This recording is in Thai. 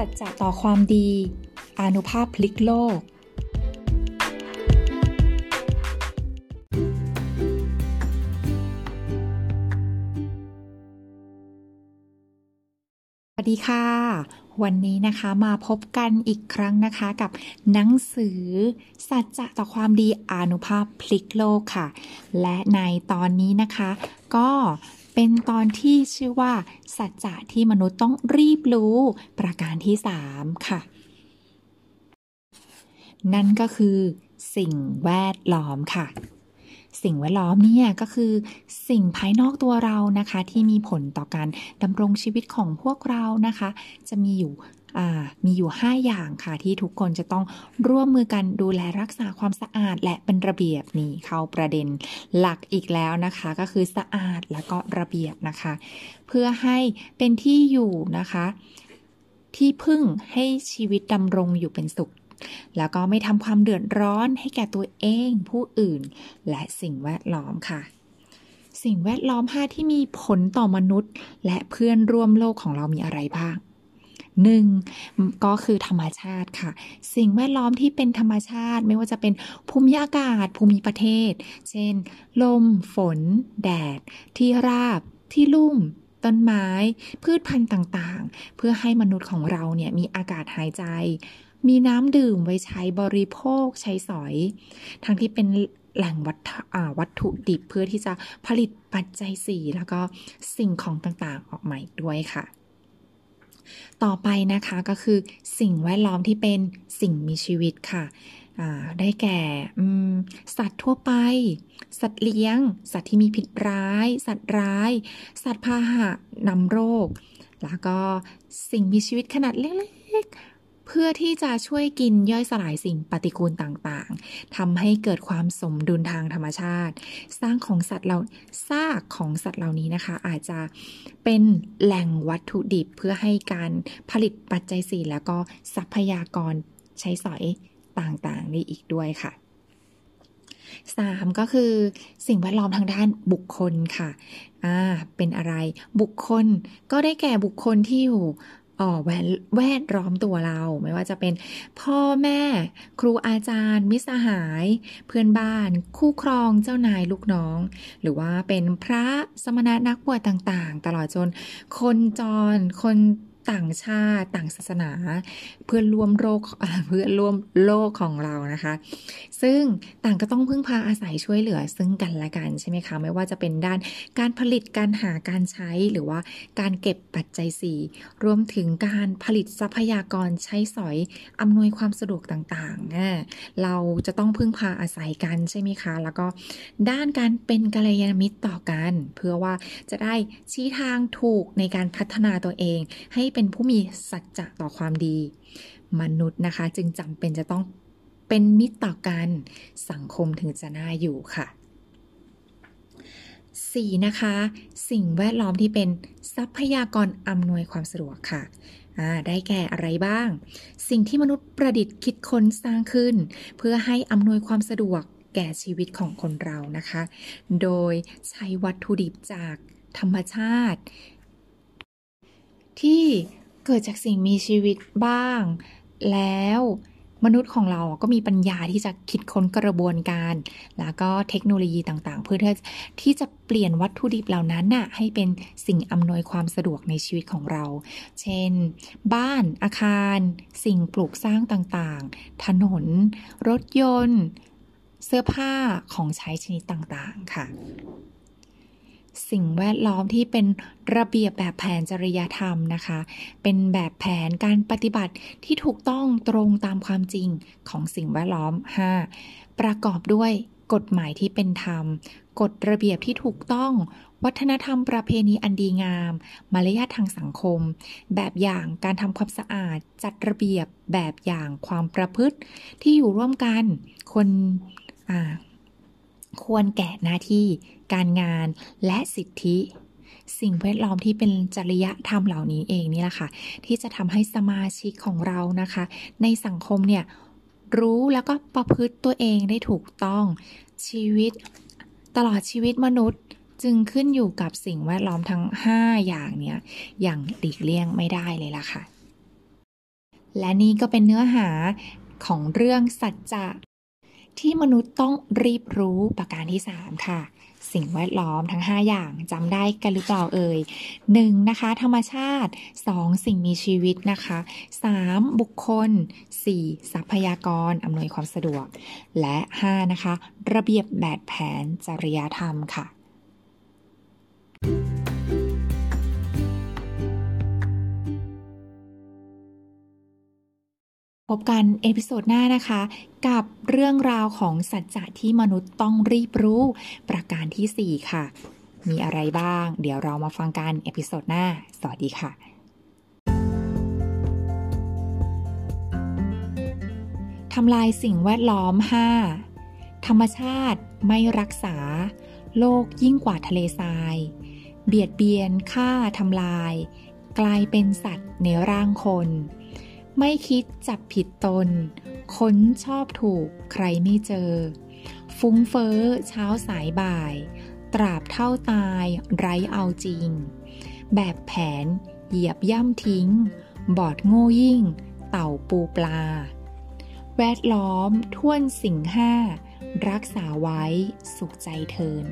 สัจจะต่อความดี อานุภาพพลิกโลก สวัสดีค่ะ วันนี้นะคะมาพบกันอีกครั้งนะคะกับหนังสือ สัจจะต่อความดีอานุภาพพลิกโลกค่ะ และในตอนนี้นะคะ ก็ เป็นตอนที่ชื่อว่าสัจจะที่มนุษย์ต้องรีบรู้ประการที่3ค่ะ นั่นก็คือสิ่งแวดล้อมค่ะ สิ่งแวดล้อมเนี่ยก็คือสิ่งภายนอกตัวเรานะคะ ที่มีผลต่อการดำรงชีวิตของพวกเรานะคะ จะมีอยู่ มีอยู่ 5 อย่างค่ะที่ทุกคนจะต้องร่วมมือกันดูแลรักษาความสะอาดและเป็นระเบียบนี่เข้าประเด็นหลักอีกแล้วนะคะ ก็คือสะอาดแล้วก็ระเบียบนะคะ เพื่อให้เป็นที่อยู่นะคะ ที่พึ่งให้ชีวิตดำรงอยู่เป็นสุข แล้วก็ไม่ทำความเดือดร้อนให้แก่ตัวเอง ผู้อื่น และสิ่งแวดล้อมค่ะสิ่งแวดล้อม 5 ที่มีผลต่อมนุษย์ และเพื่อนร่วมโลกของเรามีอะไรบ้าง หนึ่งก็คือธรรมชาติค่ะ สิ่งแวดล้อมที่เป็นธรรมชาติ ไม่ว่าจะเป็นภูมิอากาศ ภูมิประเทศ เช่น ลม ฝน แดด ที่ราบ ที่ลุ่มต้นไม้ พืชพันธุ์ต่างๆ เพื่อให้มนุษย์ของเราเนี่ยมีอากาศหายใจ มีน้ำดื่มไว้ใช้บริโภคใช้สอย ทั้งที่เป็นแหล่งวัตวตถุดิบเพื่อที่จะผลิตปัจจัยสี่แล้วก็สิ่งของต่างๆออกมาอีกด้วยค่ะ ต่อไปนะคะก็คือสิ่งแวดล้อมที่เป็นสิ่งมีชีวิตค่ะได้แก่สัตว์ทั่วไป สัตว์เลี้ยง สัตว์ที่มีพิษร้าย สัตว์ร้าย สัตว์พาหะนำโรค แล้วก็สิ่งมีชีวิตขนาดเล็ก เพื่อที่จะช่วยกินย่อยสลายสิ่งปฏิกูลต่างๆทำให้เกิดความสมดุลทางธรรมชาติ สร้างของสัตว์เราซากของสัตว์เหล่านี้นะคะ อาจจะเป็นแหล่งวัตถุดิบเพื่อให้การผลิตปัจจัยสี่แล้วก็ทรัพยากรใช้สอยต่างๆนี่อีกด้วยค่ะ 3. ก็คือสิ่งแวดล้อมทางด้านบุคคลค่ะ อ่า เป็นอะไร บุคคลก็ได้แก่บุคคลที่อยู่ แวดแวดล้อมตัวเรา ไม่ว่าจะเป็นพ่อแม่ ครูอาจารย์ มิสหาย เพื่อนบ้าน คู่ครองเจ้านายลูกน้อง หรือว่าเป็นพระสมณะนักบวชต่างๆ ตลอดจนคนจรคน ต่างชาติต่างศาสนา เพื่อร่วมโลกเพื่อร่วมโลกของเรานะคะ ซึ่งต่างก็ต้องพึ่งพาอาศัยช่วยเหลือ ซึ่งกันและกันใช่ไหมคะไม่ว่าจะเป็นด้านการผลิตการหาการใช้หรือว่าการเก็บปัจจัยสี่รวมถึงการผลิตทรัพยากรใช้สอยอำนวยความสะดวกต่างๆ เราจะต้องพึ่งพาอาศัยกันใช่ไหมคะ แล้วก็ด้านการเป็นกัลยาณมิตรต่อกัน เพื่อว่าจะได้ชี้ทางถูกในการพัฒนาตัวเองให้เป็นผู้มีสัจจะต่อความดี มนุษย์นะคะ จึงจำเป็นจะต้องเป็นมิตรต่อกันสังคมถึงจะน่าอยู่ค่ะ 4. นะคะ สิ่งแวดล้อมที่เป็นทรัพยากรอำนวยความสะดวกค่ะได้แก่อะไรบ้าง สิ่งที่มนุษย์ประดิษฐ์คิดค้นสร้างขึ้น เพื่อให้อำนวยความสะดวกแก่ชีวิตของคนเรานะคะ โดยใช้วัตถุดิบจากธรรมชาติ ที่เกิดจากสิ่งมีชีวิตบ้าง แล้วมนุษย์ของเราก็มีปัญญาที่จะคิดค้นกระบวนการ แล้วก็เทคโนโลยีต่างๆ เพื่อที่จะเปลี่ยนวัตถุดิบเหล่านั้นน่ะให้เป็นสิ่งอำนวยความสะดวกในชีวิตของเรา เช่น บ้าน อาคาร สิ่งปลูกสร้างต่างๆ ถนน รถยนต์ เสื้อผ้าของใช้ชนิดต่างๆ ค่ะ สิ่งแวดล้อมที่เป็นระเบียบแบบแผนจริยธรรมนะคะ เป็นแบบแผนการปฏิบัติที่ถูกต้องตรงตามความจริงของสิ่งแวดล้อม 5. ประกอบด้วยกฎหมายที่เป็นธรรม กฎระเบียบที่ถูกต้อง วัฒนธรรมประเพณีอันดีงาม มารยาททางสังคม แบบอย่างการทำความสะอาด จัดระเบียบแบบอย่างความประพฤติที่อยู่ร่วมกัน คน ควรแก่หน้าที่ การงานและสิทธิ สิ่งแวดล้อมที่เป็นจริยธรรมเหล่านี้เองนี่แหละค่ะ ที่จะทำให้สมาชิกของเรานะคะ ในสังคมเนี่ยรู้แล้วก็ประพฤติตัวเองได้ถูกต้องชีวิต ตลอดชีวิตมนุษย์จึงขึ้นอยู่กับสิ่งแวดล้อมทั้ง 5 อย่างเนี้ยอย่างหลีกเลี่ยงไม่ได้เลยล่ะค่ะ และนี่ก็เป็นเนื้อหาของเรื่องสัจจะ ที่มนุษย์ต้องรีบรู้ประการที่ 3 ค่ะ สิ่งแวดล้อมทั้ง 5 อย่างจำได้กันหรือเปล่าเอ่ย 1. นะคะ ธรรมชาติ 2. สิ่งมีชีวิตนะคะ 3. บุคคล 4. ทรัพยากรอำนวยความสะดวก และ 5. นะคะ ระเบียบแบบแผนจริยธรรมค่ะ พบกัน episode หน้านะคะ กับเรื่องราวของสัจจะที่มนุษย์ต้องรีบรู้ ประการที่ 4 ค่ะ มีอะไรบ้าง เดี๋ยวเรามาฟังกัน episode หน้า สวัสดีค่ะทำลายสิ่งแวดล้อม 5 ธรรมชาติไม่รักษา โลกยิ่งกว่าทะเลทราย เบียดเบียนฆ่าทำลาย กลายเป็นสัตว์ในร่างคน ไม่คิดจับผิดตน ค้นชอบถูกใครไม่เจอ ฟุ้งเฟ้อเช้าสายบ่าย ตราบเท่าตายไร้เอาจริง แบบแผนเหยียบย่ำทิ้ง บอดโง่ยิ่ง เต่าปูปลา แวดล้อมท่วนสิ่งห้า รักษาไว้สุขใจเทิน